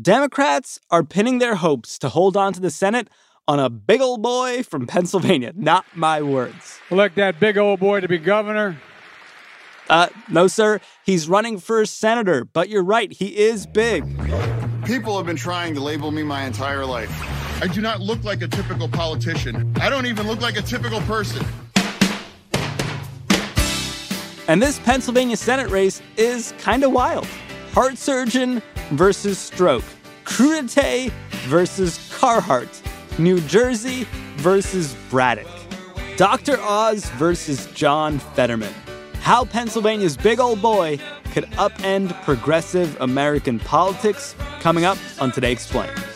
Democrats are pinning their hopes to hold on to the Senate on a big old boy from Pennsylvania. Not my words. Elect that big old boy to be governor. Uh, no, sir. He's running for senator, but you're right. He is big. People have been trying to label me my entire life. I do not look like a typical politician. I don't even look like a typical person. And this Pennsylvania Senate race is kind of wild. Heart surgeon versus stroke. Crudité versus Carhartt. New Jersey versus Braddock. Dr. Oz versus John Fetterman. How Pennsylvania's big old boy could upend progressive American politics coming up on Today Explained.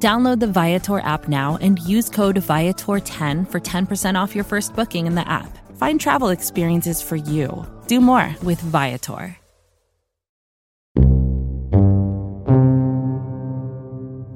Download the Viator app now and use code Viator10 for 10% off your first booking in the app. Find travel experiences for you. Do more with Viator.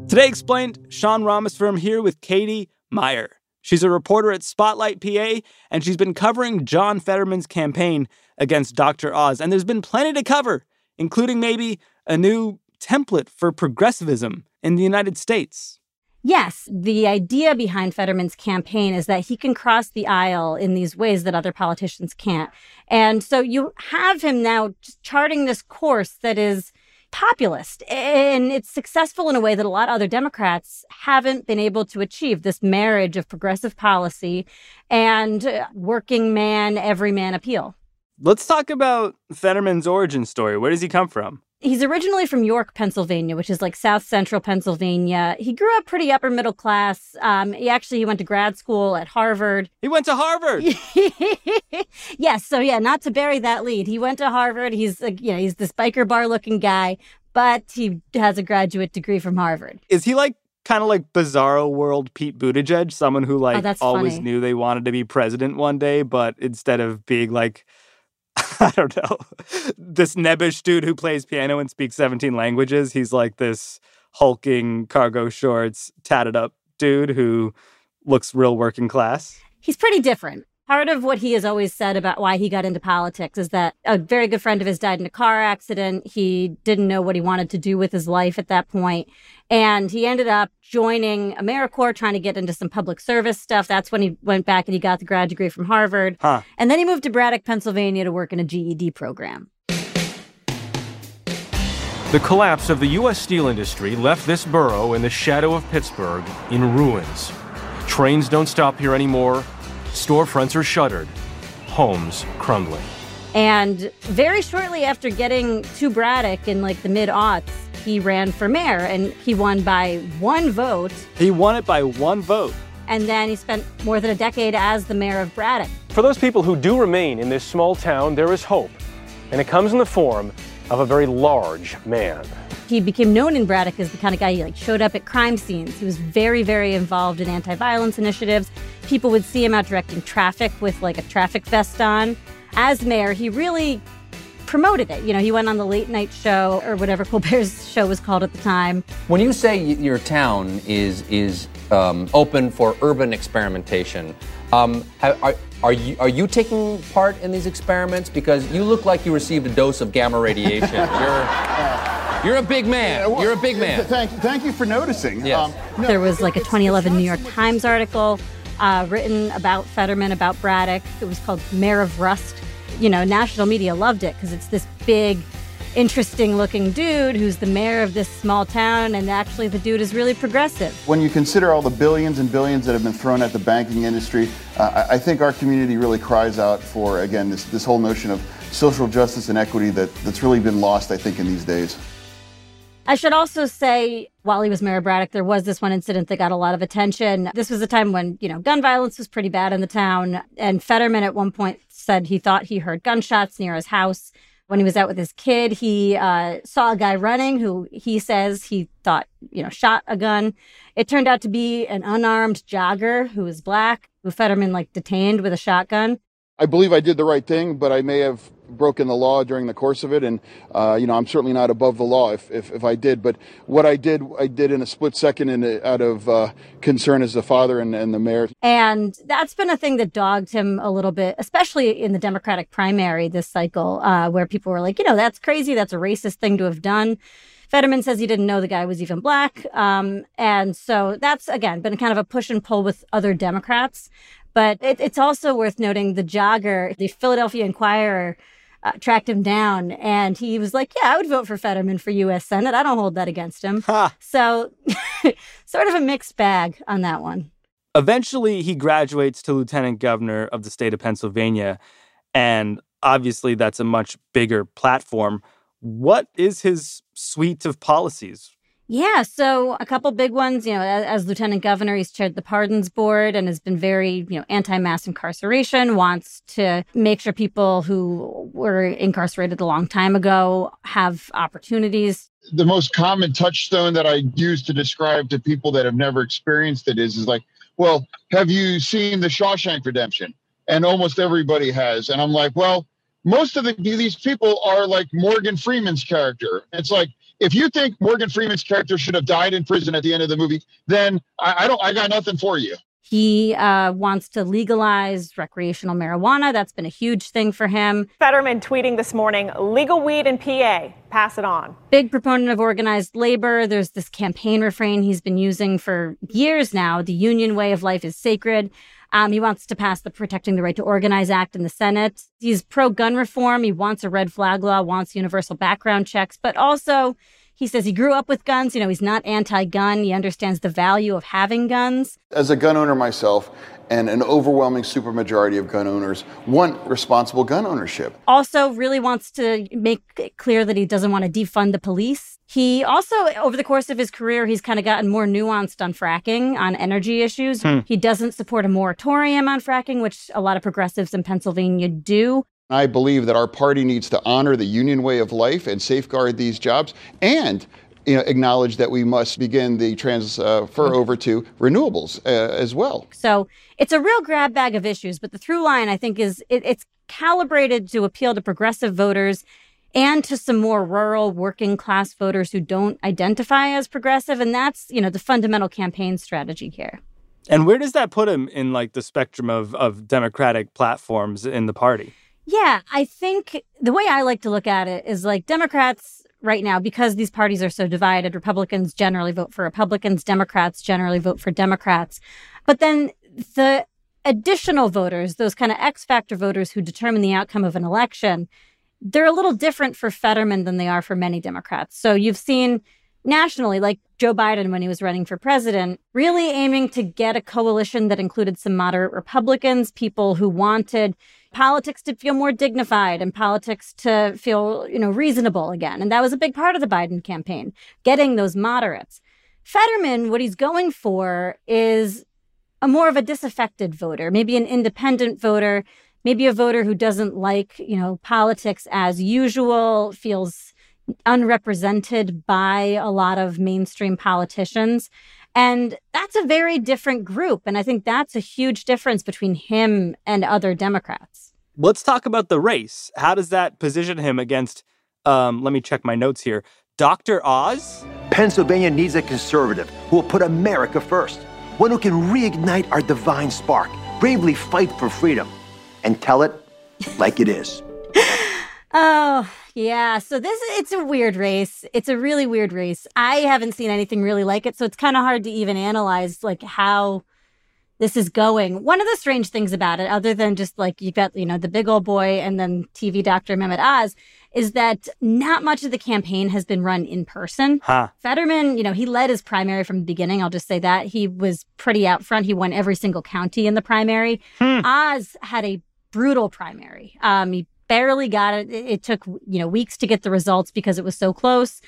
Today Explained, Sean Rameswaram here with Katie Meyer. She's a reporter at Spotlight PA, and she's been covering John Fetterman's campaign against Dr. Oz. And there's been plenty to cover, including maybe a new template for progressivism in the United States. Yes, the idea behind Fetterman's campaign is that he can cross the aisle in these ways that other politicians can't. And so you have him now charting this course that is populist and it's successful in a way that a lot of other Democrats haven't been able to achieve this marriage of progressive policy and uh, working man, everyman appeal. Let's talk about Fetterman's origin story. Where does he come from? He's originally from York, Pennsylvania, which is like South Central Pennsylvania. He grew up pretty upper middle class. Um, he actually he went to grad school at Harvard. He went to Harvard. yes, so yeah, not to bury that lead. He went to Harvard. He's a, you know he's this biker bar looking guy, but he has a graduate degree from Harvard. Is he like kind of like bizarro world Pete Buttigieg, someone who like oh, always funny. knew they wanted to be president one day, but instead of being like I don't know, this nebbish dude who plays piano and speaks 17 languages. He's like this hulking cargo shorts, tatted up dude who looks real working class. He's pretty different. Part of what he has always said about why he got into politics is that a very good friend of his died in a car accident. He didn't know what he wanted to do with his life at that point. And he ended up joining AmeriCorps, trying to get into some public service stuff. That's when he went back and he got the grad degree from Harvard. Huh. And then he moved to Braddock, Pennsylvania to work in a GED program. The collapse of the U.S. steel industry left this borough in the shadow of Pittsburgh in ruins. Trains don't stop here anymore. Storefronts are shuttered. Homes crumbling. And very shortly after getting to Braddock in like the mid aughts, he ran for mayor and he won by one vote. He won it by one vote. And then he spent more than a decade as the mayor of Braddock. For those people who do remain in this small town, there is hope. And it comes in the form of a very large man. He became known in Braddock as the kind of guy who like showed up at crime scenes. He was very, very involved in anti-violence initiatives. People would see him out directing traffic with like a traffic vest on. As mayor, he really promoted it. You know, he went on the late night show or whatever Colbert's show was called at the time. When you say your town is is um, open for urban experimentation, um, are, are you are you taking part in these experiments? Because you look like you received a dose of gamma radiation. You're you're a big man. Yeah, well, You're a big man. Thank, thank you for noticing. Yes. no, There was like a 2011 New York Times article uh, written about Fetterman, about Braddock. It was called Mayor of Rust. You know, national media loved it because it's this big, interesting looking dude who's the mayor of this small town, and actually the dude is really progressive. When you consider all the billions and billions that have been thrown at the banking industry, uh, I think our community really cries out for, again, this, this whole notion of social justice and equity that, that's really been lost, I think, in these days. I should also say, while he was Mayor Braddock, there was this one incident that got a lot of attention. This was a time when, you know, gun violence was pretty bad in the town. And Fetterman at one point said he thought he heard gunshots near his house. When he was out with his kid, he uh, saw a guy running who he says he thought, you know, shot a gun. It turned out to be an unarmed jogger who was black, who Fetterman like detained with a shotgun. I believe I did the right thing, but I may have broken the law during the course of it. And, uh, you know, I'm certainly not above the law if, if, if, I did. But what I did, I did in a split second and out of uh, concern as the father and, and the mayor. And that's been a thing that dogged him a little bit, especially in the Democratic primary this cycle, uh, where people were like, you know, that's crazy. That's a racist thing to have done. Fetterman says he didn't know the guy was even black. Um, and so that's, again, been kind of a push and pull with other Democrats. But it, it's also worth noting the jogger, the Philadelphia Inquirer, uh, tracked him down and he was like, Yeah, I would vote for Fetterman for U.S. Senate. I don't hold that against him. So, sort of a mixed bag on that one. Eventually, he graduates to lieutenant governor of the state of Pennsylvania. And obviously, that's a much bigger platform. What is his suite of policies? Yeah, so a couple big ones. You know, as, as, lieutenant governor, he's chaired the pardons board and has been very, you know, anti-mass incarceration. Wants to make sure people who were incarcerated a long time ago have opportunities. The most common touchstone that I use to describe to people that have never experienced it is, is like, well, have you seen the Shawshank Redemption? And almost everybody has. And I'm like, well, most of the, these people are like Morgan Freeman's character. It's like if you think Morgan Freeman's character should have died in prison at the end of the movie, then I, I don't. I got nothing for you. He uh, wants to legalize recreational marijuana. That's been a huge thing for him. Fetterman tweeting this morning legal weed in PA, pass it on. Big proponent of organized labor. There's this campaign refrain he's been using for years now the union way of life is sacred. Um, he wants to pass the Protecting the Right to Organize Act in the Senate. He's pro gun reform. He wants a red flag law, wants universal background checks, but also he says he grew up with guns. You know, he's not anti gun. He understands the value of having guns. As a gun owner myself, and an overwhelming supermajority of gun owners want responsible gun ownership. Also, really wants to make it clear that he doesn't want to defund the police. He also, over the course of his career, he's kind of gotten more nuanced on fracking, on energy issues. Hmm. He doesn't support a moratorium on fracking, which a lot of progressives in Pennsylvania do. I believe that our party needs to honor the union way of life and safeguard these jobs and you know, acknowledge that we must begin the transfer uh, over to renewables uh, as well. So it's a real grab bag of issues, but the through line, I think, is it, it's calibrated to appeal to progressive voters and to some more rural working class voters who don't identify as progressive. And that's, you know, the fundamental campaign strategy here. And where does that put him in like the spectrum of, of Democratic platforms in the party? Yeah, I think the way I like to look at it is like Democrats right now, because these parties are so divided, Republicans generally vote for Republicans, Democrats generally vote for Democrats. But then the additional voters, those kind of X factor voters who determine the outcome of an election, they're a little different for Fetterman than they are for many Democrats. So you've seen nationally, like Joe Biden when he was running for president, really aiming to get a coalition that included some moderate Republicans, people who wanted politics to feel more dignified and politics to feel, you know, reasonable again. And that was a big part of the Biden campaign, getting those moderates. Fetterman, what he's going for is a more of a disaffected voter, maybe an independent voter, maybe a voter who doesn't like, you know, politics as usual, feels unrepresented by a lot of mainstream politicians. And that's a very different group. And I think that's a huge difference between him and other Democrats. Let's talk about the race. How does that position him against, um, let me check my notes here, Dr. Oz? Pennsylvania needs a conservative who will put America first, one who can reignite our divine spark, bravely fight for freedom, and tell it like it is. Oh, yeah. So this it's a weird race. It's a really weird race. I haven't seen anything really like it, so it's kind of hard to even analyze like how this is going. One of the strange things about it, other than just like you've got, you know, the big old boy and then TV doctor Mehmet Oz, is that not much of the campaign has been run in person. Huh. Fetterman, you know, he led his primary from the beginning. I'll just say that. He was pretty out front. He won every single county in the primary. Hmm. Oz had a brutal primary. Um, he barely got it. It took, you know, weeks to get the results because it was so close.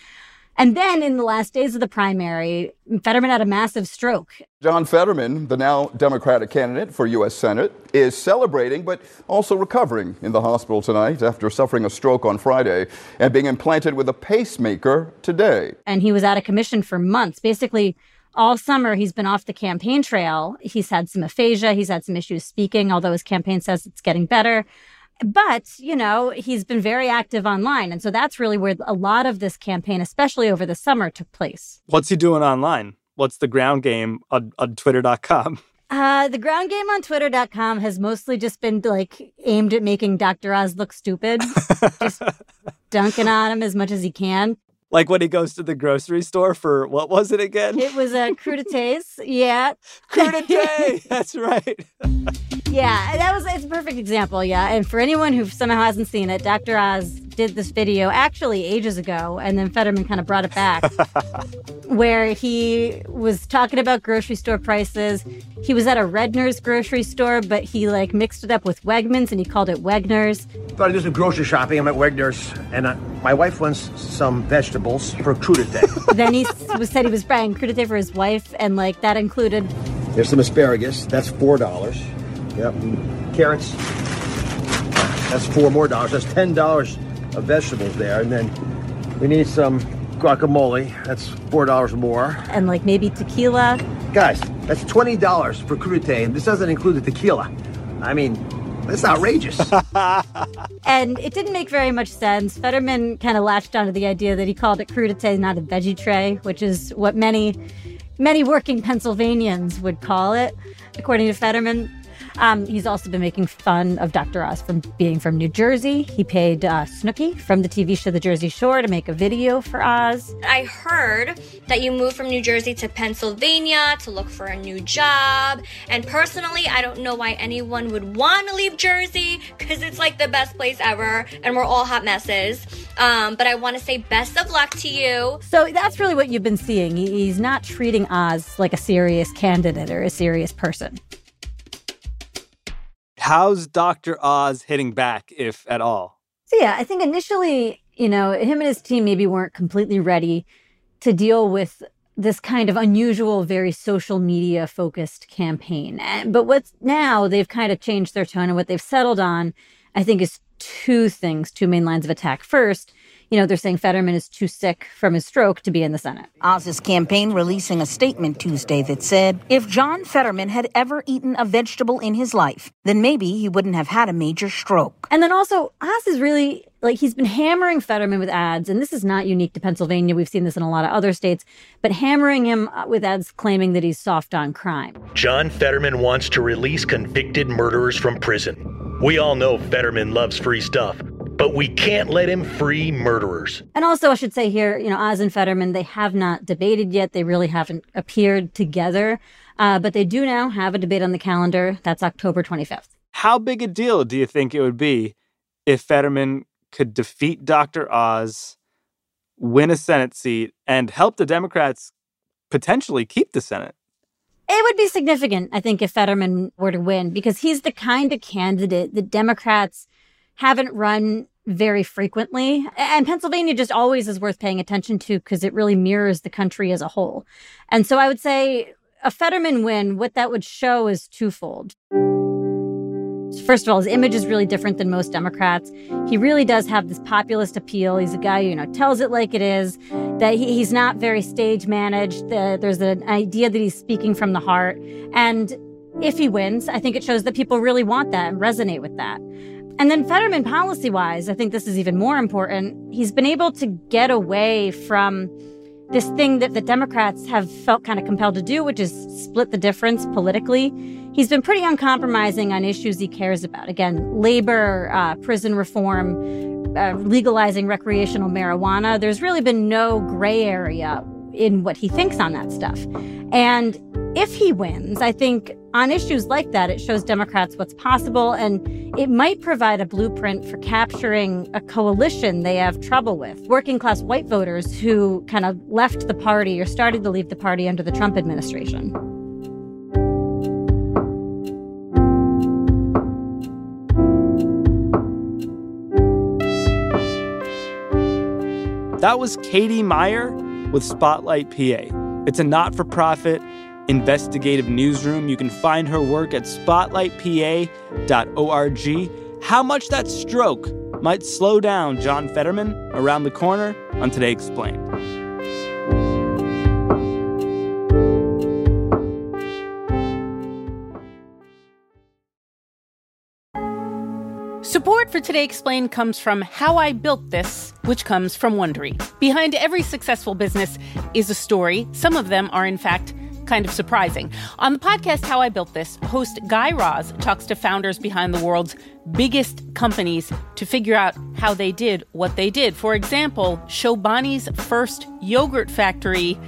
And then in the last days of the primary, Fetterman had a massive stroke. John Fetterman, the now Democratic candidate for U.S. Senate, is celebrating but also recovering in the hospital tonight after suffering a stroke on Friday and being implanted with a pacemaker today. And he was out of commission for months. Basically, all summer he's been off the campaign trail. He's had some aphasia, he's had some issues speaking, although his campaign says it's getting better. But, you know, he's been very active online. And so that's really where a lot of this campaign, especially over the summer, took place. What's he doing online? What's the ground game on, on twitter.com? Uh, the ground game on twitter.com has mostly just been like aimed at making Dr. Oz look stupid, just dunking on him as much as he can. Like when he goes to the grocery store for what was it again? It was a crudités. Yeah. crudités That's right. Yeah, that was it's a perfect example. Yeah. And for anyone who somehow hasn't seen it, Dr. Oz did this video actually ages ago, and then Fetterman kind of brought it back, where he was talking about grocery store prices. He was at a Redner's grocery store, but he like mixed it up with Wegmans and he called it Wegner's. Thought I'd do some grocery shopping. I'm at Wegner's, and uh, my wife wants some vegetables for crudité. then he was, said he was buying crudité for his wife, and like that included. There's some asparagus. That's four dollars. Yep. Carrots. That's four more dollars. That's ten dollars of vegetables there, and then we need some guacamole. That's four dollars more. And like maybe tequila. Guys, that's twenty dollars for crudité, and this doesn't include the tequila. I mean, that's outrageous. and it didn't make very much sense. Fetterman kind of latched onto the idea that he called it crudité, not a veggie tray, which is what many, many working Pennsylvanians would call it, according to Fetterman. Um, he's also been making fun of Dr. Oz from being from New Jersey. He paid uh, Snooki from the TV show The Jersey Shore to make a video for Oz. I heard that you moved from New Jersey to Pennsylvania to look for a new job. And personally, I don't know why anyone would want to leave Jersey because it's like the best place ever and we're all hot messes. Um, but I want to say best of luck to you. So that's really what you've been seeing. He's not treating Oz like a serious candidate or a serious person. How's Dr. Oz hitting back, if at all? So, yeah, I think initially, you know, him and his team maybe weren't completely ready to deal with this kind of unusual, very social media focused campaign. Eh, but what's now they've kind of changed their tone and what they've settled on, I think, is two things, two main lines of attack. First, you know, they're saying Fetterman is too sick from his stroke to be in the Senate. Oz's campaign releasing a statement Tuesday that said if John Fetterman had ever eaten a vegetable in his life, then maybe he wouldn't have had a major stroke. And then also, Oz is really like he's been hammering Fetterman with ads, and this is not unique to Pennsylvania. We've seen this in a lot of other states, but hammering him uh, with ads claiming that he's soft on crime. John Fetterman wants to release convicted murderers from prison. We all know Fetterman loves free stuff but we can't let him free murderers. And also, I should say here, you know, Oz and Fetterman, they have not debated yet. They really haven't appeared together, uh, but they do now have a debate on the calendar. That's October 25th. How big a deal do you think it would be if Fetterman could defeat Dr. Oz, win a Senate seat, and help the Democrats potentially keep the Senate? It would be significant, I think, if Fetterman were to win, because he's the kind of candidate that Democrats haven't run very frequently. And Pennsylvania just always is worth paying attention to because it really mirrors the country as a whole. And so I would say a Fetterman win, what that would show is twofold. First of all, his image is really different than most Democrats. He really does have this populist appeal. He's a guy who, you know, tells it like it is, that he, he's not very stage managed. The, there's an idea that he's speaking from the heart. And if he wins, I think it shows that people really want that and resonate with that. And then Fetterman, policy wise, I think this is even more important. He's been able to get away from this thing that the Democrats have felt kind of compelled to do, which is split the difference politically. He's been pretty uncompromising on issues he cares about. Again, labor, uh, prison reform, uh, legalizing recreational marijuana. There's really been no gray area in what he thinks on that stuff. And if he wins, I think on issues like that, it shows Democrats what's possible, and it might provide a blueprint for capturing a coalition they have trouble with. Working class white voters who kind of left the party or started to leave the party under the Trump administration. That was Katie Meyer with Spotlight PA. It's a not for profit investigative newsroom. You can find her work at spotlightpa.org. How much that stroke might slow down John Fetterman around the corner on Today Explained. For Today Explained comes from How I Built This, which comes from Wondery. Behind every successful business is a story. Some of them are, in fact, kind of surprising. On the podcast How I Built This, host Guy Raz talks to founders behind the world's biggest companies to figure out how they did what they did. For example, Chobani's first yogurt factory,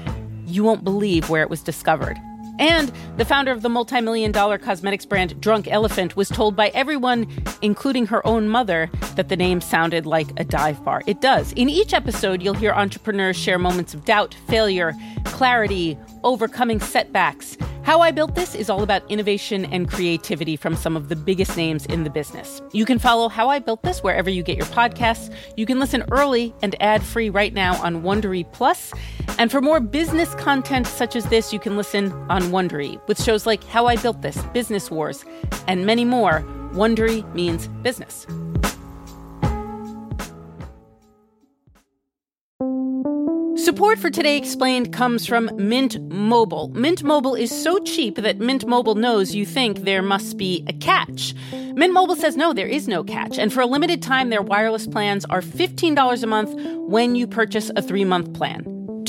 you won't believe where it was discovered. And the founder of the multi million dollar cosmetics brand Drunk Elephant was told by everyone, including her own mother, that the name sounded like a dive bar. It does. In each episode, you'll hear entrepreneurs share moments of doubt, failure, clarity, overcoming setbacks. How I Built This is all about innovation and creativity from some of the biggest names in the business. You can follow How I Built This wherever you get your podcasts. You can listen early and ad free right now on Wondery Plus. And for more business content such as this, you can listen on Wondery with shows like How I Built This, Business Wars, and many more. Wondery means business. Support for Today Explained comes from Mint Mobile. Mint Mobile is so cheap that Mint Mobile knows you think there must be a catch. Mint Mobile says no, there is no catch. And for a limited time, their wireless plans are $15 a month when you purchase a three month plan.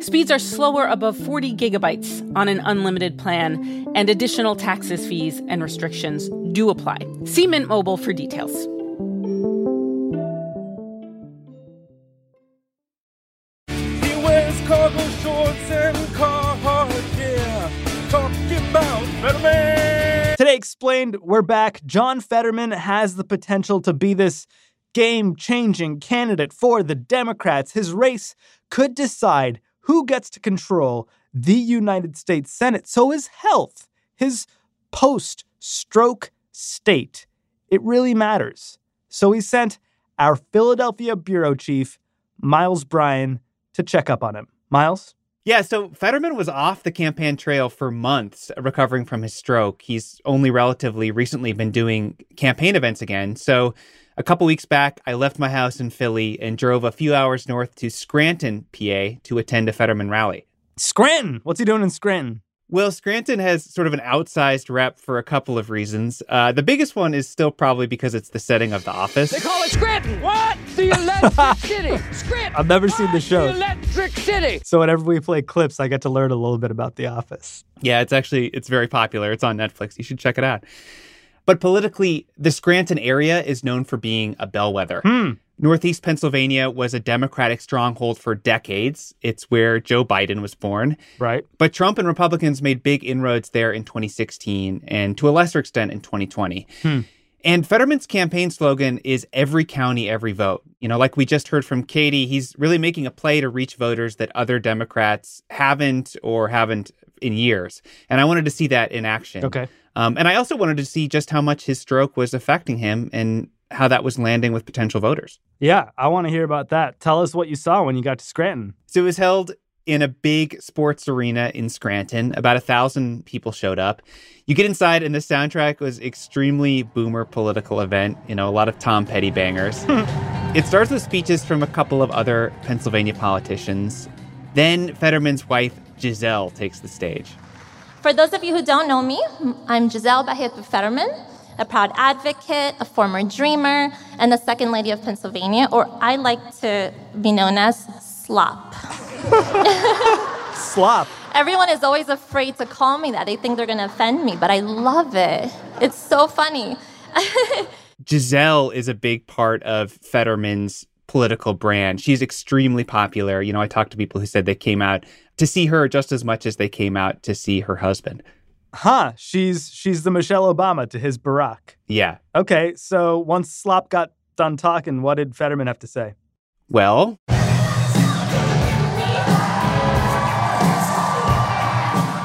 Speeds are slower above 40 gigabytes on an unlimited plan, and additional taxes, fees, and restrictions do apply. See Mint Mobile for details. He wears cargo shorts and Carhartt, yeah. Talking about Fetterman. Today Explained, we're back. John Fetterman has the potential to be this game changing candidate for the Democrats. His race could decide who gets to control the United States Senate. So his health, his post stroke state, it really matters. So he sent our Philadelphia bureau chief, Miles Bryan, to check up on him. Miles? Yeah, so Fetterman was off the campaign trail for months recovering from his stroke. He's only relatively recently been doing campaign events again. So a couple weeks back, I left my house in Philly and drove a few hours north to Scranton, PA, to attend a Fetterman rally. Scranton? What's he doing in Scranton? Well, Scranton has sort of an outsized rep for a couple of reasons. Uh, the biggest one is still probably because it's the setting of The Office. They call it Scranton. What? The Electric City. Scranton. I've never seen the show. The Electric City. So whenever we play clips, I get to learn a little bit about The Office. Yeah, it's actually it's very popular. It's on Netflix. You should check it out. But politically, the Scranton area is known for being a bellwether. Hmm. Northeast Pennsylvania was a Democratic stronghold for decades. It's where Joe Biden was born. Right. But Trump and Republicans made big inroads there in 2016 and to a lesser extent in 2020. Hmm. And Fetterman's campaign slogan is every county, every vote. You know, like we just heard from Katie, he's really making a play to reach voters that other Democrats haven't or haven't in years. And I wanted to see that in action. Okay. Um, and I also wanted to see just how much his stroke was affecting him and how that was landing with potential voters. Yeah, I want to hear about that. Tell us what you saw when you got to Scranton. So it was held in a big sports arena in Scranton. About a thousand people showed up. You get inside, and the soundtrack was extremely boomer political event. You know, a lot of Tom Petty bangers. it starts with speeches from a couple of other Pennsylvania politicians. Then Fetterman's wife, Gisele, takes the stage. For those of you who don't know me, I'm Gisele Barreto Fetterman, a proud advocate, a former dreamer, and the second lady of Pennsylvania, or I like to be known as Slop. Slop. Everyone is always afraid to call me that. They think they're going to offend me, but I love it. It's so funny. Gisele is a big part of Fetterman's political brand. She's extremely popular. You know, I talked to people who said they came out to see her just as much as they came out to see her husband. Huh, she's she's the Michelle Obama to his Barack. Yeah. Okay, so once Slop got done talking, what did Fetterman have to say? Well,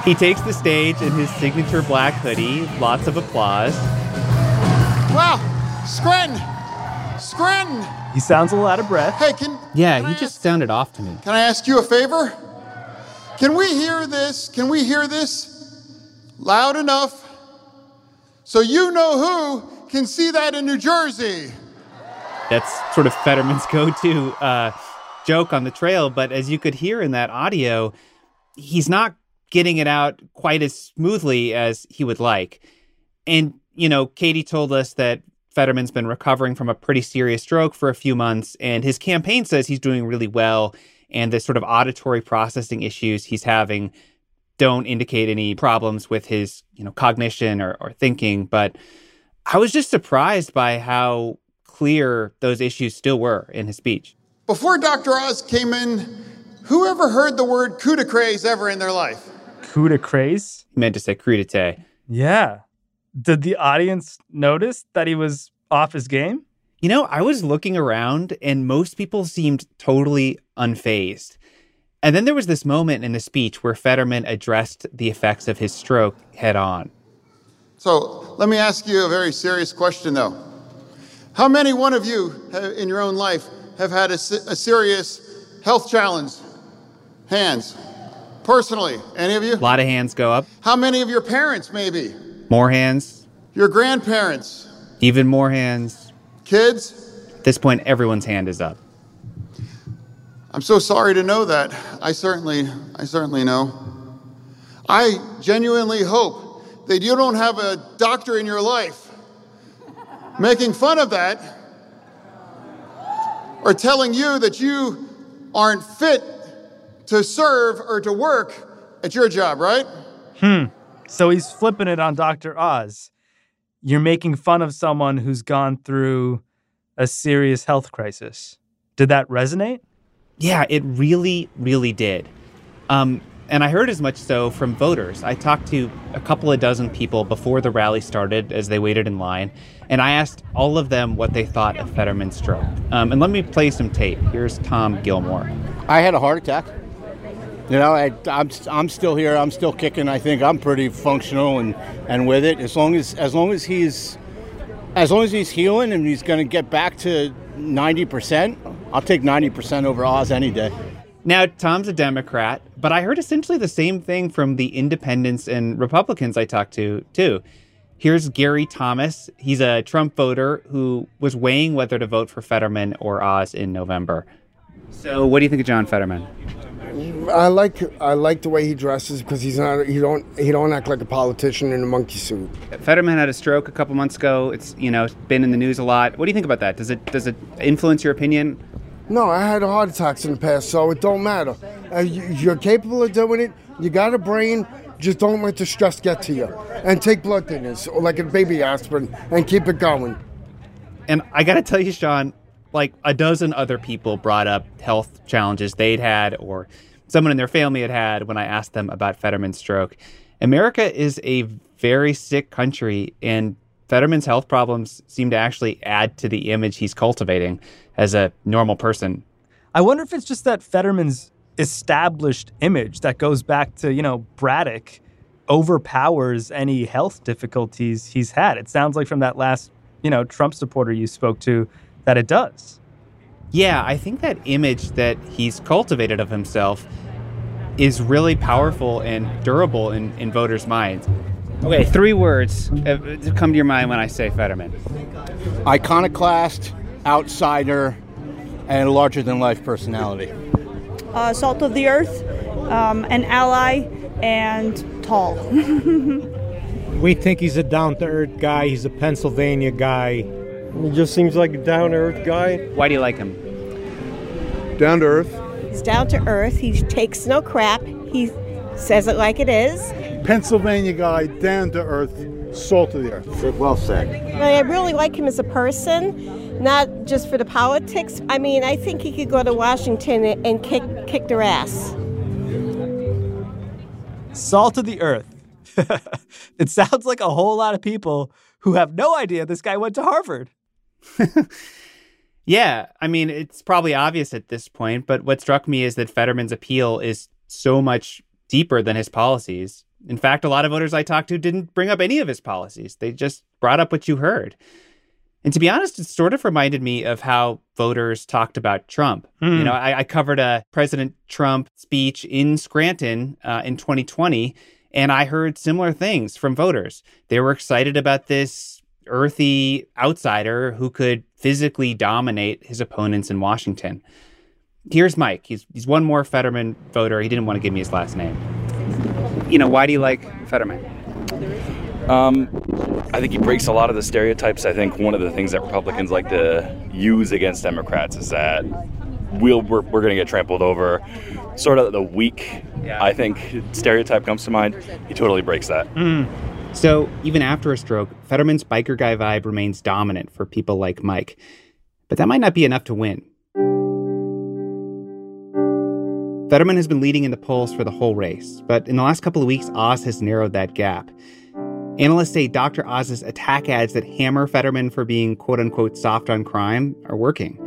he takes the stage in his signature black hoodie, lots of applause. Wow, Scranton, Scranton. He sounds a little out of breath. Hey, can Yeah, he just sounded off to me. can I ask you a favor? Can we hear this? Can we hear this loud enough so you know who can see that in New Jersey? That's sort of Fetterman's go to uh, joke on the trail. But as you could hear in that audio, he's not getting it out quite as smoothly as he would like. And, you know, Katie told us that Fetterman's been recovering from a pretty serious stroke for a few months, and his campaign says he's doing really well. And the sort of auditory processing issues he's having don't indicate any problems with his, you know, cognition or, or thinking. But I was just surprised by how clear those issues still were in his speech. Before Dr. Oz came in, who ever heard the word coup de craze ever in their life? Coup de craze? He meant to say crudité. Yeah. Did the audience notice that he was off his game? You know, I was looking around and most people seemed totally unfazed. And then there was this moment in the speech where Fetterman addressed the effects of his stroke head on. So let me ask you a very serious question, though. How many one of you have, in your own life have had a, a serious health challenge? Hands. Personally, any of you? A lot of hands go up, How many of your parents, maybe? more hands, Your grandparents? even more hands. Kids? At this point, everyone's hand is up. I'm so sorry to know that. I certainly, I certainly know. I genuinely hope that you don't have a doctor in your life making fun of that or telling you that you aren't fit to serve or to work at your job, right? Hmm. So he's flipping it on Dr. Oz. You're making fun of someone who's gone through a serious health crisis. Did that resonate? Yeah, it really, really did. Um, and I heard as much so from voters. I talked to a couple of dozen people before the rally started as they waited in line, and I asked all of them what they thought of Fetterman's stroke. Um, and let me play some tape. Here's Tom Gilmore. I had a heart attack. You know, I, I'm I'm still here. I'm still kicking. I think I'm pretty functional and, and with it. As long as as long as he's as long as he's healing and he's going to get back to ninety percent, I'll take ninety percent over Oz any day. Now, Tom's a Democrat, but I heard essentially the same thing from the independents and Republicans I talked to, too. Here's Gary Thomas. He's a Trump voter who was weighing whether to vote for Fetterman or Oz in November. So, what do you think of John Fetterman? I like I like the way he dresses because he's not he don't he don't act like a politician in a monkey suit. Fetterman had a stroke a couple months ago. It's you know been in the news a lot. What do you think about that? Does it does it influence your opinion? No, I had heart attacks in the past, so it don't matter. Uh, you, you're capable of doing it. You got a brain. Just don't let the stress get to you, and take blood thinners or like a baby aspirin and keep it going. And I got to tell you, Sean, like a dozen other people brought up health challenges they'd had or someone in their family had had when I asked them about Fetterman's stroke. America is a very sick country, and Fetterman's health problems seem to actually add to the image he's cultivating as a normal person. I wonder if it's just that Fetterman's established image that goes back to, you know, Braddock overpowers any health difficulties he's had. It sounds like from that last, you know, Trump supporter you spoke to that it does. Yeah, I think that image that he's cultivated of himself is really powerful and durable in, in voters' minds. Okay, three words uh, come to your mind when I say Fetterman. Iconoclast, outsider, and larger than life personality. uh, salt of the earth, um, an ally, and tall. We think he's a down to earth guy. He's a Pennsylvania guy. He just seems like a down to earth guy. Why do you like him? Down to earth. He's down to earth. He takes no crap. He says it like it is. Pennsylvania guy, down to earth, salt of the earth. Well said. But I really like him as a person, not just for the politics. I mean, I think he could go to Washington and kick kick their ass. Salt of the earth. it sounds like a whole lot of people who have no idea this guy went to Harvard. yeah, I mean, it's probably obvious at this point, but what struck me is that Fetterman's appeal is so much deeper than his policies. In fact, a lot of voters I talked to didn't bring up any of his policies. They just brought up what you heard. And to be honest, it sort of reminded me of how voters talked about Trump. Hmm. You know, I, I, covered a President Trump speech in Scranton uh, in 2020, and I heard similar things from voters. They were excited about this earthy outsider who could physically dominate his opponents in Washington. Here's Mike. He's, he's one more Fetterman voter. He didn't want to give me his last name. You know, why do you like Fetterman? Um, I think he breaks a lot of the stereotypes. I think one of the things that Republicans like to use against Democrats is that we'll, we're, we're going to get trampled over. Sort of the weak, yeah. I think, stereotype comes to mind. He totally breaks that. Mm. So even after a stroke, Fetterman's biker guy vibe remains dominant for people like Mike. But that might not be enough to win. Fetterman has been leading in the polls for the whole race, but in the last couple of weeks, Oz has narrowed that gap. Analysts say Dr. Oz's attack ads that hammer Fetterman for being quote unquote soft on crime are working.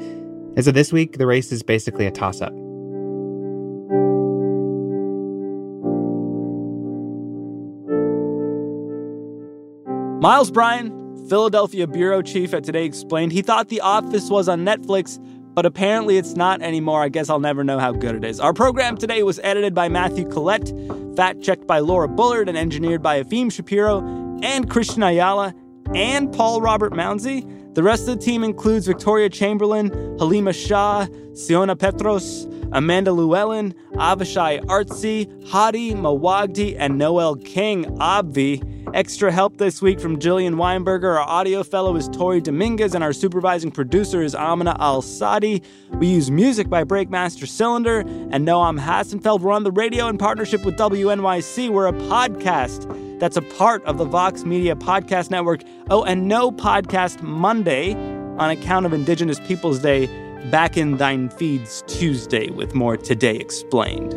As of this week, the race is basically a toss up. Miles Bryan, Philadelphia bureau chief at Today, explained he thought The Office was on Netflix, but apparently it's not anymore. I guess I'll never know how good it is. Our program today was edited by Matthew Collette, fact checked by Laura Bullard, and engineered by Efim Shapiro and Christian Ayala and Paul Robert Mounsey. The rest of the team includes Victoria Chamberlain, Halima Shah, Siona Petros, Amanda Llewellyn, Avishai Artsy, Hadi Mawagdi, and Noel King, Obvi. Extra help this week from Jillian Weinberger. Our audio fellow is Tori Dominguez, and our supervising producer is Amina Al Sadi. We use music by Breakmaster Cylinder and Noam Hassenfeld. We're on the radio in partnership with WNYC. We're a podcast that's a part of the Vox Media Podcast Network. Oh, and no podcast Monday on account of Indigenous Peoples Day. Back in thine feeds Tuesday with more Today Explained.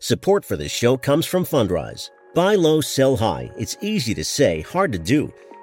Support for this show comes from Fundrise. Buy low, sell high. It's easy to say, hard to do.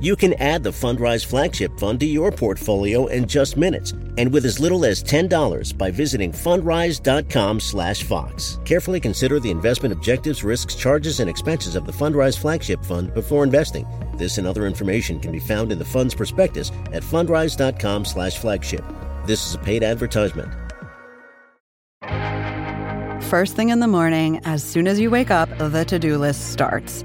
You can add the Fundrise Flagship Fund to your portfolio in just minutes and with as little as $10 by visiting fundrise.com/vox. Carefully consider the investment objectives, risks, charges and expenses of the Fundrise Flagship Fund before investing. This and other information can be found in the fund's prospectus at fundrise.com/flagship. This is a paid advertisement. First thing in the morning, as soon as you wake up, the to-do list starts.